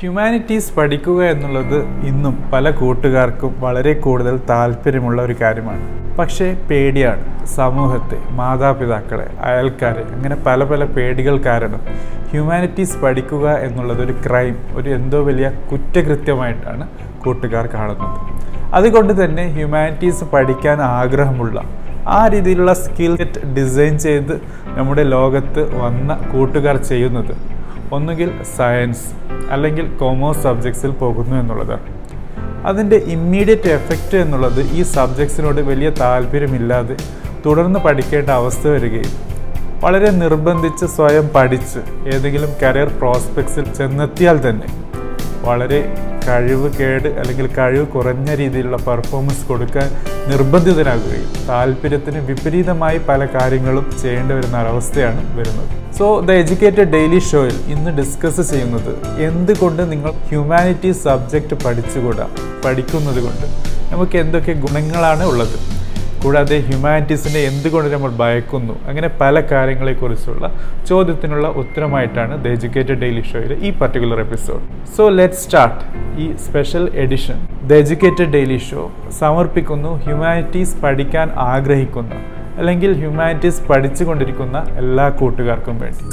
Humanities പഠിക്കുക എന്നുള്ളത് ഇന്നും പല കൂട്ടുകാർക്കും വളരെ കൂടുതൽ താല്പര്യമുള്ള ഒരു കാര്യമാണ്. പക്ഷേ പേടിയാണ്. സമൂഹത്തെ മാതാപിതാക്കളെ അയൽക്കാരെ അങ്ങനെ പല പല പേടികൾ കാരണം ഹ്യൂമാനിറ്റീസ് പഠിക്കുക എന്നുള്ളത് ഒരു ക്രൈം ഒരു എന്തോ വലിയ കുറ്റകൃത്യമായിട്ടാണ് കൂട്ടുകാർ കാണുന്നത്. അതുകൊണ്ട് തന്നെ ഹ്യൂമാനിറ്റീസ് പഠിക്കാൻ ആഗ്രഹമുള്ള ആ രീതിയിലുള്ള സ്കിൽ സെറ്റ് ഡിസൈൻ ചെയ്ത് നമ്മുടെ ലോകത്ത് വന്ന കൂട്ടുകാർ ചെയ്യുന്നത് ഒന്നുകിൽ സയൻസ് അല്ലെങ്കിൽ കോമേഴ്സ് സബ്ജക്ട്സിൽ പോകുന്നു എന്നുള്ളത്. അതിന്റെ ഇമ്മീഡിയറ്റ് എഫക്റ്റ് എന്നുള്ളത് ഈ സബ്ജക്ട്സിനോട് വലിയ താല്പര്യമില്ലാതെ തുടർന്ന് പഠിക്കേണ്ട അവസ്ഥ വരികയും വളരെ നിർബന്ധിച്ച് സ്വയം പഠിച്ച് ഏതെങ്കിലും കരിയർ പ്രോസ്പെക്ട്സിൽ ചെന്നെത്തിയാൽ തന്നെ വളരെ കഴിവ് കേട് അല്ലെങ്കിൽ കഴിവ് കുറഞ്ഞ രീതിയിലുള്ള പെർഫോമൻസ് കൊടുക്കാൻ നിർബന്ധിതനാകുകയും താല്പര്യത്തിന് വിപരീതമായി പല കാര്യങ്ങളും ചെയ്യേണ്ടി വരുന്ന ഒരവസ്ഥയാണ് വരുന്നത്. സോ ദ എഡ്യൂക്കേറ്റഡ് ഡെയിലി ഷോയിൽ ഇന്ന് ഡിസ്കസ് ചെയ്യുന്നത് എന്തുകൊണ്ട് നിങ്ങൾ ഹ്യൂമാനിറ്റി സബ്ജക്റ്റ് പഠിച്ചുകൂടാ? പഠിക്കുന്നത് കൊണ്ട്. നമുക്ക് എന്തൊക്കെ ഗുണങ്ങളാണ് ഉള്ളത്? കൂടാതെ ഹ്യൂമാനിറ്റീസിനെ എന്തുകൊണ്ട് നമ്മൾ ഭയക്കുന്നു? അങ്ങനെ പല കാര്യങ്ങളെക്കുറിച്ചുള്ള ചോദ്യത്തിനുള്ള ഉത്തരമായിട്ടാണ് ദ എജ്യൂക്കേറ്റഡ് ഡെയിലി ഷോയിലെ ഈ particular episode so let start ഈ special edition the educated daily show സമർപ്പിക്കുന്നു ഹ്യൂമാനിറ്റീസ് പഠിക്കാൻ ആഗ്രഹിക്കുന്ന അല്ലെങ്കിൽ ഹ്യൂമാനിറ്റീസ് പഠിച്ചുകൊണ്ടിരിക്കുന്ന എല്ലാ കൂട്ടുകാർക്കും വേണ്ടി.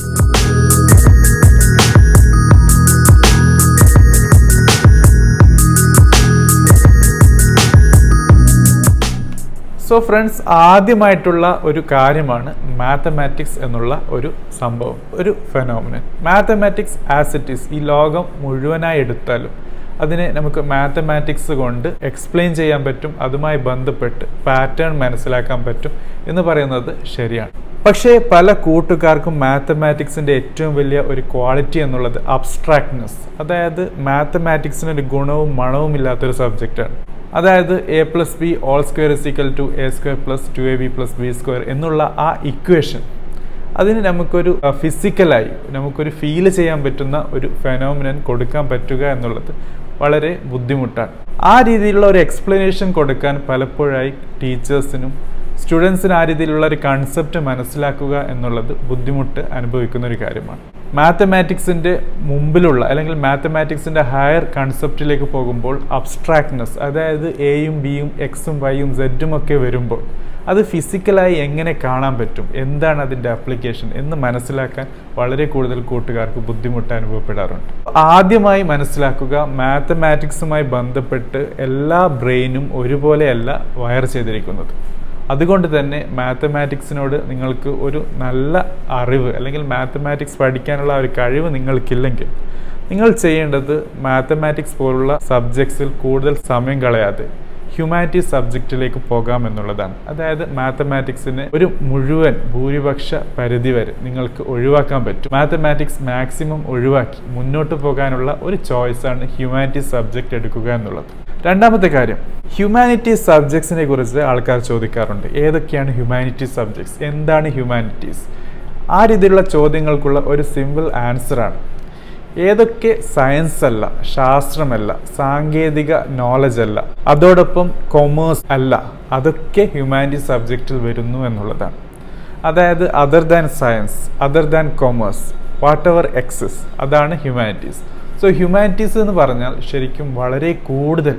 സോ ഫ്രണ്ട്സ് ആദ്യമായിട്ടുള്ള ഒരു കാര്യമാണ് മാത്തമാറ്റിക്സ് എന്നുള്ള ഒരു സംഭവം ഒരു phenomenon mathematics as it is ഈ ലോകം മുഴുവനായി എടുത്താലും അതിനെ നമുക്ക് മാത്തമാറ്റിക്സ് കൊണ്ട് എക്സ്പ്ലെയിൻ ചെയ്യാൻ പറ്റും അതുമായി ബന്ധപ്പെട്ട് പാറ്റേൺ മനസ്സിലാക്കാൻ പറ്റും എന്ന് പറയുന്നത് ശരിയാണ്. പക്ഷേ പല കൂട്ടുകാർക്കും മാത്തമാറ്റിക്സിന്റെ ഏറ്റവും വലിയ ഒരു ക്വാളിറ്റി എന്നുള്ളത് അബ്സ്ട്രാക്ട്നെസ് അതായത് മാത്തമാറ്റിക്സിന് ഒരു ഗുണവും മണവും ഇല്ലാത്തൊരു സബ്ജക്റ്റാണ് അതായത് A plus B whole square is equal to A square plus two A B plus B square എന്നുള്ള ആ ഇക്വേഷൻ അതിന് നമുക്കൊരു ഫിസിക്കലായി നമുക്കൊരു ഫീൽ ചെയ്യാൻ പറ്റുന്ന ഒരു ഫെനോമിനൻ കൊടുക്കാൻ പറ്റുക എന്നുള്ളത് വളരെ ബുദ്ധിമുട്ടാണ്. ആ രീതിയിലുള്ള ഒരു എക്സ്പ്ലനേഷൻ കൊടുക്കാൻ പലപ്പോഴായി ടീച്ചേഴ്സിനും സ്റ്റുഡൻസിന് ആ രീതിയിലുള്ള ഒരു കൺസെപ്റ്റ് മനസ്സിലാക്കുക എന്നുള്ളത് ബുദ്ധിമുട്ട് അനുഭവിക്കുന്ന ഒരു കാര്യമാണ്. മാത്തമാറ്റിക്സിന്റെ മുമ്പിലുള്ള അല്ലെങ്കിൽ മാത്തമാറ്റിക്സിന്റെ ഹയർ കൺസെപ്റ്റിലേക്ക് പോകുമ്പോൾ അബ്സ്ട്രാക്ട്നെസ് അതായത് എയും ബിയും എക്സും വൈയും സെഡും ഒക്കെ വരുമ്പോൾ അത് ഫിസിക്കലായി എങ്ങനെ കാണാൻ പറ്റും? എന്താണ് അതിന്റെ ആപ്ലിക്കേഷൻ എന്ന് മനസ്സിലാക്കാൻ വളരെ കൂടുതൽ കൂട്ടുകാർക്ക് ബുദ്ധിമുട്ട് അനുഭവപ്പെടാറുണ്ട്. ആദ്യമായി മനസ്സിലാക്കുക മാത്തമാറ്റിക്സുമായി ബന്ധപ്പെട്ട് എല്ലാ ബ്രെയിനും ഒരുപോലെയല്ല വയർ ചെയ്തിരിക്കുന്നത്. അതുകൊണ്ട് തന്നെ മാത്തമാറ്റിക്സിനോട് നിങ്ങൾക്ക് ഒരു നല്ല അറിവ് അല്ലെങ്കിൽ മാത്തമാറ്റിക്സ് പഠിക്കാനുള്ള ഒരു കഴിവ് നിങ്ങൾക്കില്ലെങ്കിൽ നിങ്ങൾ ചെയ്യേണ്ടത് മാത്തമാറ്റിക്സ് പോലുള്ള സബ്ജക്ട്സിൽ കൂടുതൽ സമയം കളയാതെ ഹ്യൂമാനിറ്റീസ് സബ്ജക്റ്റിലേക്ക് പോകാം എന്നുള്ളതാണ്. അതായത് മാത്തമാറ്റിക്സിന് ഒരു മുഴുവൻ ഭൂരിപക്ഷ പരിധി വരെ നിങ്ങൾക്ക് ഒഴിവാക്കാൻ പറ്റും. മാത്തമാറ്റിക്സ് മാക്സിമം ഒഴിവാക്കി മുന്നോട്ട് പോകാനുള്ള ഒരു ചോയ്സാണ് ഹ്യൂമാനിറ്റീസ് സബ്ജക്റ്റ് എടുക്കുക എന്നുള്ളത്. രണ്ടാമത്തെ കാര്യം ഹ്യൂമാനിറ്റീസ് സബ്ജക്ട്സിനെ കുറിച്ച് ആൾക്കാർ ചോദിക്കാറുണ്ട്. ഏതൊക്കെയാണ് ഹ്യൂമാനിറ്റീസ് സബ്ജക്ട്സ് എന്താണ് ഹ്യൂമാനിറ്റീസ് ആ രീതിയിലുള്ള ചോദ്യങ്ങൾക്കുള്ള ഒരു സിമ്പിൾ ആൻസറാണ് ഏതൊക്കെ സയൻസ് അല്ല ശാസ്ത്രമല്ല സാങ്കേതിക നോളജ് അല്ല അതോടൊപ്പം കൊമേഴ്സ് അല്ല അതൊക്കെ ഹ്യൂമാനിറ്റീസ് സബ്ജക്റ്റിൽ വരുന്നു എന്നുള്ളതാണ്. അതായത് other than science other than commerce whatever exists അതാണ് ഹ്യൂമാനിറ്റീസ് സോ ഹ്യൂമാനിറ്റീസ് എന്ന് പറഞ്ഞാൽ ശരിക്കും വളരെ കൂടുതൽ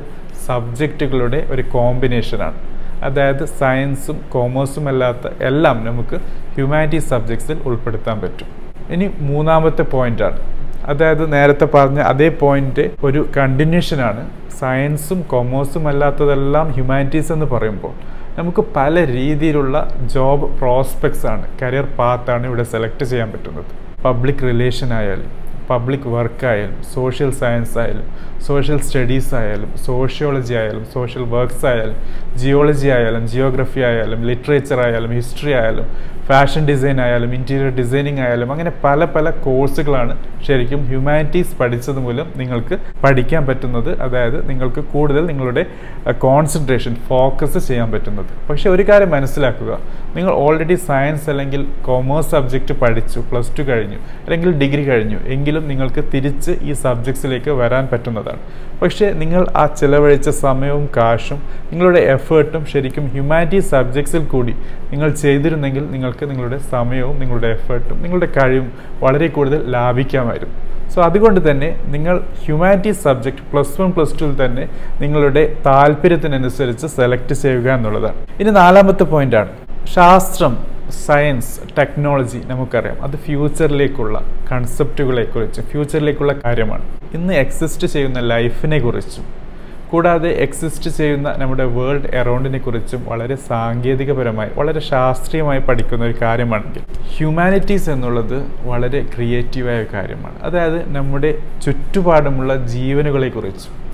സബ്ജക്റ്റുകളുടെ ഒരു കോമ്പിനേഷനാണ് അതായത് സയൻസും കോമേഴ്സും അല്ലാത്ത എല്ലാം നമുക്ക് ഹ്യൂമാനിറ്റീസ് സബ്ജക്ട്സിൽ ഉൾപ്പെടുത്താൻ പറ്റും. ഇനി മൂന്നാമത്തെ പോയിന്റാണ് അതായത് നേരത്തെ പറഞ്ഞ അതേ പോയിന്റ് ഒരു കണ്ടിന്യൂഷനാണ് സയൻസും കൊമേഴ്സും അല്ലാത്തതെല്ലാം ഹ്യൂമാനിറ്റീസ് എന്ന് പറയുമ്പോൾ നമുക്ക് പല രീതിയിലുള്ള ജോബ് പ്രോസ്പെക്ട്സ് ആണ് കരിയർ പാത്താണ് ഇവിടെ സെലക്ട് ചെയ്യാൻ പറ്റുന്നത്. പബ്ലിക് റിലേഷൻ ആയാലും. പബ്ലിക് വർക്കായാലും സോഷ്യൽ സയൻസ് ആയാലും സോഷ്യൽ സ്റ്റഡീസ് ആയാലും സോഷ്യോളജി ആയാലും സോഷ്യൽ വർക്ക്സ് ആയാലും ജിയോളജി ആയാലും ജിയോഗ്രഫി ആയാലും ലിറ്ററേച്ചർ ആയാലും ഹിസ്റ്ററി ആയാലും ഫാഷൻ ഡിസൈൻ ആയാലും ഇന്റീരിയർ ഡിസൈനിങ് ആയാലും അങ്ങനെ പല പല കോഴ്സുകളാണ് ശരിക്കും ഹ്യൂമാനിറ്റീസ് പഠിച്ചത് മൂലം നിങ്ങൾക്ക് പഠിക്കാൻ പറ്റുന്നത്. അതായത് നിങ്ങൾക്ക് കൂടുതൽ നിങ്ങളുടെ കോൺസെൻട്രേഷൻ ഫോക്കസ് ചെയ്യാൻ പറ്റുന്നത്. പക്ഷേ ഒരു കാര്യം മനസ്സിലാക്കുക. നിങ്ങൾ ഓൾറെഡി സയൻസ് അല്ലെങ്കിൽ കൊമേഴ്സ് സബ്ജക്റ്റ് പഠിച്ചു പ്ലസ് ടു കഴിഞ്ഞു അല്ലെങ്കിൽ ഡിഗ്രി കഴിഞ്ഞു എങ്കിലും നിങ്ങൾക്ക് തിരിച്ച് ഈ സബ്ജക്ട്സിലേക്ക് വരാൻ പറ്റുന്നതാണ്. പക്ഷേ നിങ്ങൾ ആ ചിലവഴിച്ച സമയവും കാശും നിങ്ങളുടെ എഫേർട്ടും ശരിക്കും ഹ്യൂമാനിറ്റി സബ്ജക്ട്സിൽ കൂടി നിങ്ങൾ ചെയ്തിരുന്നെങ്കിൽ നിങ്ങൾക്ക് നിങ്ങളുടെ സമയവും നിങ്ങളുടെ എഫേർട്ടും നിങ്ങളുടെ കഴിവും വളരെ കൂടുതൽ ലാഭിക്കാമായിരുന്നു. സോ അതുകൊണ്ട് തന്നെ നിങ്ങൾ humanity subject plus one plus ടുവിൽ തന്നെ നിങ്ങളുടെ താല്പര്യത്തിനനുസരിച്ച് സെലക്ട് ചെയ്യുക എന്നുള്ളതാണ്. ഇനി നാലാമത്തെ പോയിന്റാണ് ശാസ്ത്രം. സയൻസ് ടെക്നോളജി നമുക്കറിയാം. അത് ഫ്യൂച്ചറിലേക്കുള്ള കൺസെപ്റ്റുകളെക്കുറിച്ച് ഫ്യൂച്ചറിലേക്കുള്ള കാര്യമാണ്. ഇന്ന് എക്സിസ്റ്റ് ചെയ്യുന്ന ലൈഫിനെ കുറിച്ചും കൂടാതെ എക്സിസ്റ്റ് ചെയ്യുന്ന നമ്മുടെ വേൾഡ് എറൗണ്ടിനെ കുറിച്ചും വളരെ സാങ്കേതികപരമായി വളരെ ശാസ്ത്രീയമായി പഠിക്കുന്ന ഒരു കാര്യമാണെങ്കിൽ ഹ്യൂമാനിറ്റീസ് എന്നുള്ളത് വളരെ ക്രിയേറ്റീവായ കാര്യമാണ്. അതായത് നമ്മുടെ ചുറ്റുപാടുമുള്ള ജീവനുകളെക്കുറിച്ചും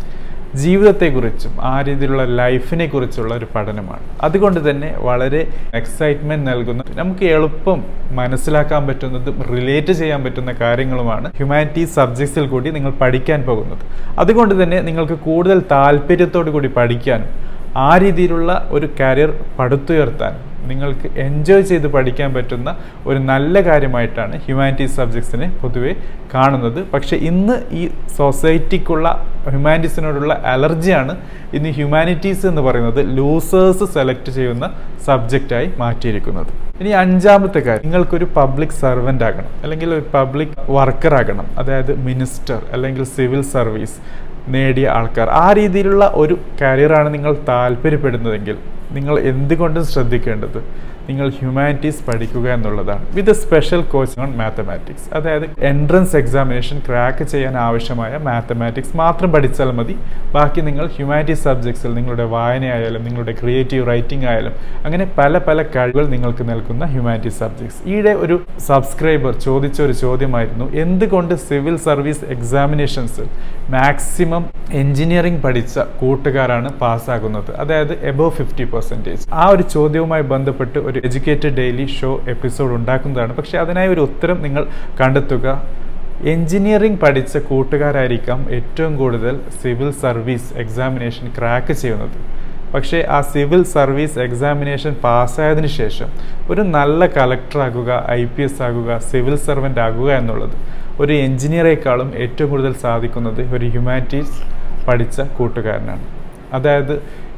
ജീവിതത്തെക്കുറിച്ചും ആ രീതിയിലുള്ള ലൈഫിനെ കുറിച്ചുള്ള ഒരു പഠനമാണ്. അതുകൊണ്ട് തന്നെ വളരെ എക്സൈറ്റ്മെന്റ് നൽകുന്ന നമുക്ക് എളുപ്പം മനസ്സിലാക്കാൻ പറ്റുന്നതും റിലേറ്റ് ചെയ്യാൻ പറ്റുന്ന കാര്യങ്ങളുമാണ് ഹ്യൂമാനിറ്റി സബ്ജക്ട്സിൽ കൂടി നിങ്ങൾ പഠിക്കാൻ പോകുന്നത്. അതുകൊണ്ട് തന്നെ നിങ്ങൾക്ക് കൂടുതൽ താല്പര്യത്തോടു കൂടി പഠിക്കാനും ആ രീതിയിലുള്ള ഒരു കരിയർ പടുത്തുയർത്താൻ നിങ്ങൾക്ക് എൻജോയ് ചെയ്ത് പഠിക്കാൻ പറ്റുന്ന ഒരു നല്ല കാര്യമായിട്ടാണ് ഹ്യൂമാനിറ്റീസ് സബ്ജക്ട്സിനെ പൊതുവെ കാണുന്നത്. പക്ഷേ ഇന്ന് ഈ സൊസൈറ്റിക്കുള്ള ഹ്യൂമാനിറ്റീസിനോടുള്ള അലർജിയാണ് ഇന്ന് ഹ്യൂമാനിറ്റീസ് എന്ന് പറയുന്നത് ലൂസേഴ്സ് സെലക്ട് ചെയ്യുന്ന സബ്ജക്റ്റായി മാറ്റിയിരിക്കുന്നത്. ഇനി അഞ്ചാമത്തെ കാര്യം നിങ്ങൾക്കൊരു പബ്ലിക് സർവന്റ് ആകണം അല്ലെങ്കിൽ ഒരു പബ്ലിക് വർക്കർ ആകണം അതായത് മിനിസ്റ്റർ അല്ലെങ്കിൽ സിവിൽ സർവീസ് നേടിയ ആൾക്കാർ. ആ രീതിയിലുള്ള ഒരു കരിയറാണ് നിങ്ങൾ താല്പര്യപ്പെടുന്നതെങ്കിൽ നിങ്ങൾ എന്തുകൊണ്ടും ശ്രദ്ധിക്കേണ്ടത് നിങ്ങൾ ഹ്യൂമാനിറ്റീസ് പഠിക്കുക എന്നുള്ളതാണ്. With special course on mathematics അതായത് എൻട്രൻസ് എക്സാമിനേഷൻ ക്രാക്ക് ചെയ്യാൻ ആവശ്യമായ മാത്തമാറ്റിക്സ് മാത്രം പഠിച്ചാൽ മതി. ബാക്കി നിങ്ങൾ ഹ്യൂമാനിറ്റീസ് സബ്ജക്ട്സിൽ നിങ്ങളുടെ വായനയായാലും നിങ്ങളുടെ ക്രിയേറ്റീവ് റൈറ്റിംഗ് ആയാലും അങ്ങനെ പല പല കഴിവുകൾ നിങ്ങൾക്ക് നൽകുന്ന ഹ്യൂമാനിറ്റീസ് സബ്ജക്ട്സ് ഈയിടെ ഒരു സബ്സ്ക്രൈബർ ചോദിച്ച ഒരു ചോദ്യമായിരുന്നു എന്തുകൊണ്ട് സിവിൽ സർവീസ് എക്സാമിനേഷൻസിൽ മാക്സിമം എഞ്ചിനീയറിംഗ് പഠിച്ച കൂട്ടുകാരാണ് പാസ്സാകുന്നത് അതായത് എബോവ് ഫിഫ്റ്റി പെർസെന്റേജ് ആ ഒരു ചോദ്യവുമായി ബന്ധപ്പെട്ട് ഒരു എഡ്യൂക്കേറ്റഡ് ഡെയിലി ഷോ എപ്പിസോഡ് ഉണ്ടാക്കുന്നതാണ്. പക്ഷേ അതിനായി ഒരു ഉത്തരം നിങ്ങൾ കണ്ടെത്തുക. എഞ്ചിനീയറിംഗ് പഠിച്ച കൂട്ടുകാരായിരിക്കാം ഏറ്റവും കൂടുതൽ സിവിൽ സർവീസ് എക്സാമിനേഷൻ ക്രാക്ക് ചെയ്യുന്നത്. പക്ഷേ ആ സിവിൽ സർവീസ് എക്സാമിനേഷൻ പാസ്സായതിനു ശേഷം ഒരു നല്ല കളക്ടർ ആകുക ഐ പി എസ് ആകുക സിവിൽ സർവന്റ് ആകുക എന്നുള്ളത് ഒരു എഞ്ചിനീയറേക്കാളും ഏറ്റവും കൂടുതൽ സാധിക്കുന്നത് ഒരു ഹ്യൂമാനിറ്റീസ് പഠിച്ച കൂട്ടുകാരനാണ്. അതായത്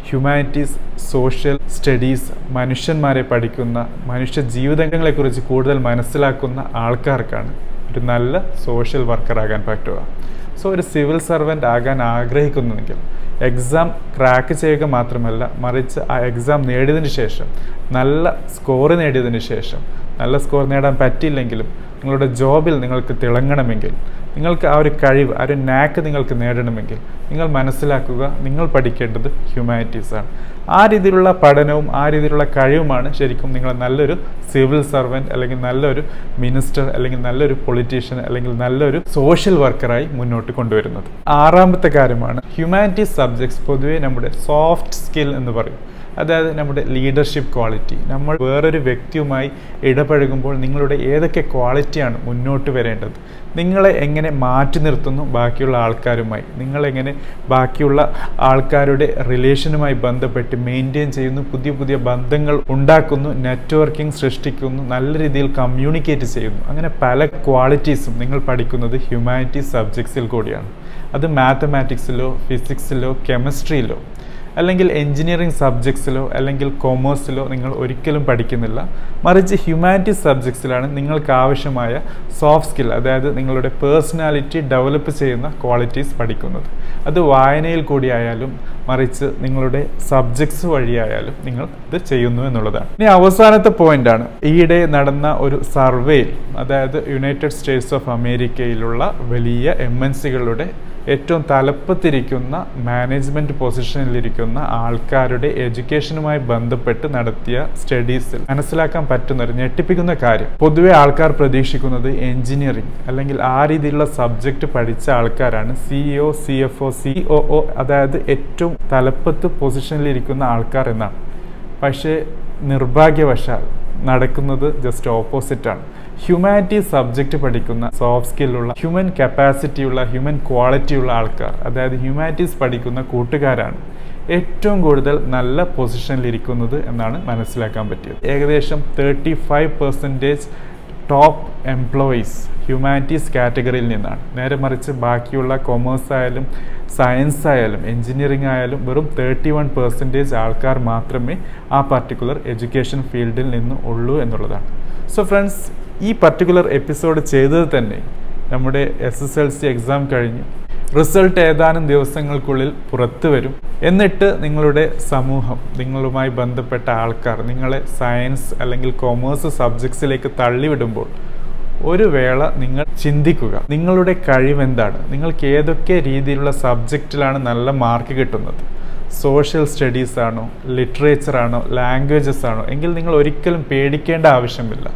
ഹ്യൂമാനിറ്റീസ് സോഷ്യൽ സ്റ്റഡീസ് മനുഷ്യന്മാരെ പഠിക്കുന്ന മനുഷ്യ ജീവിതങ്ങളെക്കുറിച്ച് കൂടുതൽ മനസ്സിലാക്കുന്ന ആൾക്കാർക്കാണ് ഒരു നല്ല സോഷ്യൽ വർക്കറാകാൻ പറ്റുക. സോ ഒരു സിവിൽ സർവന്റ് ആകാൻ ആഗ്രഹിക്കുന്നുവെങ്കിൽ എക്സാം ക്രാക്ക് ചെയ്യുക മാത്രമല്ല മറിച്ച് ആ എക്സാം നേടിയതിന് ശേഷം നല്ല സ്കോർ നേടിയതിന് ശേഷം നല്ല സ്കോർ നേടാൻ പറ്റിയില്ലെങ്കിലും നിങ്ങളുടെ ജോബിൽ നിങ്ങൾക്ക് തിളങ്ങണമെങ്കിൽ നിങ്ങൾക്ക് ആ ഒരു കഴിവ് ആ ഒരു നാക്ക് നിങ്ങൾക്ക് നേടണമെങ്കിൽ നിങ്ങൾ മനസ്സിലാക്കുക നിങ്ങൾ പഠിക്കേണ്ടത് ഹ്യൂമാനിറ്റീസാണ് ആ രീതിയിലുള്ള പഠനവും ആ രീതിയിലുള്ള കഴിവുമാണ് ശരിക്കും നിങ്ങളെ നല്ലൊരു സിവിൽ സർവന്റ് അല്ലെങ്കിൽ നല്ലൊരു മിനിസ്റ്റർ അല്ലെങ്കിൽ നല്ലൊരു പൊളിറ്റീഷ്യൻ അല്ലെങ്കിൽ നല്ലൊരു സോഷ്യൽ വർക്കറായി മുന്നോട്ട് കൊണ്ടുവരുന്നത്. ആറാമത്തെ കാര്യമാണ് ഹ്യൂമാനിറ്റീസ് സബ്ജക്ട്സ് പൊതുവേ നമ്മുടെ സോഫ്റ്റ് സ്കിൽ എന്ന് പറയും. അതായത് നമ്മുടെ ലീഡർഷിപ്പ് ക്വാളിറ്റി നമ്മൾ വേറൊരു വ്യക്തിയുമായി ഇടപഴകുമ്പോൾ നിങ്ങളുടെ ഏതൊക്കെ ക്വാളിറ്റിയാണ് മുന്നോട്ട് വരേണ്ടത്? നിങ്ങളെ എങ്ങനെ മാറ്റി നിർത്തുന്നു ബാക്കിയുള്ള ആൾക്കാരുമായി? നിങ്ങളെങ്ങനെ ബാക്കിയുള്ള ആൾക്കാരുടെ റിലേഷനുമായി ബന്ധപ്പെട്ട് മെയിന്റെയിൻ ചെയ്യുന്നു? പുതിയ പുതിയ ബന്ധങ്ങൾ ഉണ്ടാക്കുന്നു നെറ്റ്വർക്കിംഗ് സൃഷ്ടിക്കുന്നു നല്ല രീതിയിൽ കമ്മ്യൂണിക്കേറ്റ് ചെയ്യുന്നു. അങ്ങനെ പല ക്വാളിറ്റീസും നിങ്ങൾ പഠിക്കുന്നത് ഹ്യൂമാനിറ്റി സബ്ജക്ട്സിൽ കൂടിയാണ്. അത് മാത്തമാറ്റിക്സിലോ ഫിസിക്സിലോ കെമിസ്ട്രിയിലോ അല്ലെങ്കിൽ എൻജിനീയറിംഗ് സബ്ജക്ട്സിലോ അല്ലെങ്കിൽ കൊമേഴ്സിലോ നിങ്ങൾ ഒരിക്കലും പഠിക്കുന്നില്ല. മറിച്ച് ഹ്യൂമാനിറ്റീസ് സബ്ജക്ട്സിലാണ് നിങ്ങൾക്ക് ആവശ്യമായ സോഫ്റ്റ് സ്കിൽ അതായത് നിങ്ങളുടെ പേഴ്സണാലിറ്റി ഡെവലപ്പ് ചെയ്യുന്ന ക്വാളിറ്റീസ് പഠിക്കുന്നത്. അത് വായനയിൽ കൂടിയായാലും മറിച്ച് നിങ്ങളുടെ സബ്ജക്ട്സ് വഴിയായാലും നിങ്ങൾ ഇത് ചെയ്യുന്നു എന്നുള്ളതാണ്. ഇനി അവസാനത്തെ പോയിന്റാണ് ഈയിടെ നടന്ന ഒരു സർവേയിൽ അതായത് യുണൈറ്റഡ് സ്റ്റേറ്റ്സ് ഓഫ് അമേരിക്കയിലുള്ള വലിയ എം എൻ സികളുടെ ഏറ്റവും തലപ്പത്തിരിക്കുന്ന മാനേജ്മെന്റ് പൊസിഷനിലിരിക്കുന്ന ആൾക്കാരുടെ എഡ്യൂക്കേഷനുമായി ബന്ധപ്പെട്ട് നടത്തിയ സ്റ്റഡീസിൽ മനസ്സിലാക്കാൻ പറ്റുന്ന ഒരു ഞെട്ടിപ്പിക്കുന്ന കാര്യം. പൊതുവെ ആൾക്കാർ പ്രതീക്ഷിക്കുന്നത് എഞ്ചിനീയറിംഗ് അല്ലെങ്കിൽ ആ രീതിയിലുള്ള സബ്ജക്റ്റ് പഠിച്ച ആൾക്കാരാണ് CEO C F O C O O അതായത് ഏറ്റവും തലപ്പത്ത് പൊസിഷനിലിരിക്കുന്ന ആൾക്കാർ എന്നാണ്. പക്ഷേ നിർഭാഗ്യവശാൽ നടക്കുന്നത് ജസ്റ്റ് ഓപ്പോസിറ്റാണ് ഹ്യൂമാനിറ്റി സബ്ജക്റ്റ് പഠിക്കുന്ന സോഫ്റ്റ് സ്കില്ലുള്ള ഹ്യൂമൻ കപ്പാസിറ്റിയുള്ള ഹ്യൂമൻ ക്വാളിറ്റിയുള്ള ആൾക്കാർ അതായത് ഹ്യൂമാനിറ്റീസ് പഠിക്കുന്ന കൂട്ടുകാരാണ് ഏറ്റവും കൂടുതൽ നല്ല പൊസിഷനിൽ പൊസിഷനിലിരിക്കുന്നത് എന്നാണ് മനസ്സിലാക്കാൻ പറ്റിയത്. ഏകദേശം thirty five percentage top employees humanities കാറ്റഗറിയിൽ നിന്നാണ്. നേരെ മറിച്ച് ബാക്കിയുള്ള കൊമേഴ്സ് ആയാലും സയൻസ് ആയാലും എഞ്ചിനീയറിംഗ് ആയാലും വെറും തേർട്ടി വൺ പെർസെന്റേജ് ആൾക്കാർ മാത്രമേ ആ പർട്ടിക്കുലർ എഡ്യൂക്കേഷൻ ഫീൽഡിൽ നിന്ന് ഉള്ളൂ എന്നുള്ളതാണ്. സോ ഫ്രണ്ട്സ് ഈ പർട്ടിക്കുലർ എപ്പിസോഡ് ചെയ്തത് തന്നെ നമ്മുടെ S S L C exam കഴിഞ്ഞു. റിസൾട്ട് ഏതാനും ദിവസങ്ങൾക്കുള്ളിൽ പുറത്തു വരും. എന്നിട്ട് നിങ്ങളുടെ സമൂഹം നിങ്ങളുമായി ബന്ധപ്പെട്ട ആൾക്കാർ നിങ്ങളെ സയൻസ് അല്ലെങ്കിൽ കൊമേഴ്സ് സബ്ജക്ട്സിലേക്ക് തള്ളിവിടുമ്പോൾ ഒരു വേള നിങ്ങൾ ചിന്തിക്കുക. നിങ്ങളുടെ കഴിവെന്താണ്? നിങ്ങൾക്ക് ഏതൊക്കെ രീതിയിലുള്ള സബ്ജക്റ്റിലാണ് നല്ല മാർക്ക് കിട്ടുന്നത്? സോഷ്യൽ സ്റ്റഡീസ് ആണോ ലിറ്ററേച്ചർ ആണോ ലാംഗ്വേജസ് ആണോ? എങ്കിൽ നിങ്ങൾ ഒരിക്കലും പേടിക്കേണ്ട ആവശ്യമില്ല.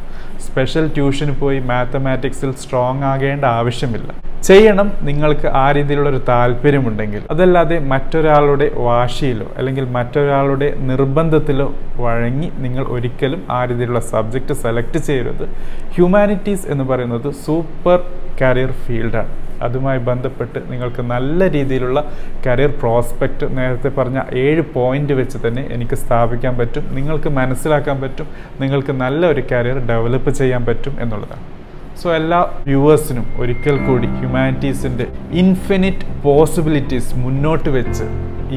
സ്പെഷ്യൽ ട്യൂഷന് പോയി മാത്തമാറ്റിക്സിൽ സ്ട്രോങ് ആകേണ്ട ആവശ്യമില്ല. ചെയ്യണം നിങ്ങൾക്ക് ആ രീതിയിലുള്ള ഒരു താല്പര്യമുണ്ടെങ്കിൽ. അതല്ലാതെ മറ്റൊരാളുടെ വാശിയിലോ അല്ലെങ്കിൽ മറ്റൊരാളുടെ നിർബന്ധത്തിലോ വഴങ്ങി നിങ്ങൾ ഒരിക്കലും ആ രീതിയിലുള്ള സബ്ജക്റ്റ് സെലക്ട് ചെയ്യരുത്. ഹ്യൂമാനിറ്റീസ് എന്ന് പറയുന്നത് സൂപ്പർ കരിയർ ഫീൽഡാണ്. അതുമായി ബന്ധപ്പെട്ട് നിങ്ങൾക്ക് നല്ല രീതിയിലുള്ള കരിയർ പ്രോസ്പെക്റ്റ് നേരത്തെ പറഞ്ഞ ഏഴ് പോയിന്റ് വെച്ച് തന്നെ എനിക്ക് സ്ഥാപിക്കാൻ പറ്റും നിങ്ങൾക്ക് മനസ്സിലാക്കാൻ പറ്റും നിങ്ങൾക്ക് നല്ല ഒരു കരിയർ ഡെവലപ്പ് ചെയ്യാൻ പറ്റും എന്നുള്ളതാണ്. സോ എല്ലാ വ്യൂവേഴ്സിനും ഒരിക്കൽ കൂടി ഹ്യൂമാനിറ്റീസിന്റെ ഇൻഫിനിറ്റ് പോസിബിലിറ്റീസ് മുന്നോട്ട് വെച്ച്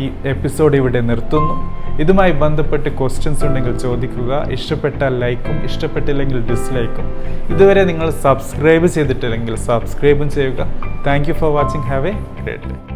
ഈ എപ്പിസോഡ് ഇവിടെ നിർത്തുന്നു. ഇതുമായി ബന്ധപ്പെട്ട് ക്വസ്റ്റ്യൻസ് ഉണ്ടെങ്കിൽ ചോദിക്കുക. ഇഷ്ടപ്പെട്ടാൽ ലൈക്കും ഇഷ്ടപ്പെട്ടില്ലെങ്കിൽ ഡിസ്ലൈക്കും ഇതുവരെ നിങ്ങൾ സബ്സ്ക്രൈബ് ചെയ്തിട്ടില്ലെങ്കിൽ സബ്സ്ക്രൈബും ചെയ്യുക. Thank you for watching have a great day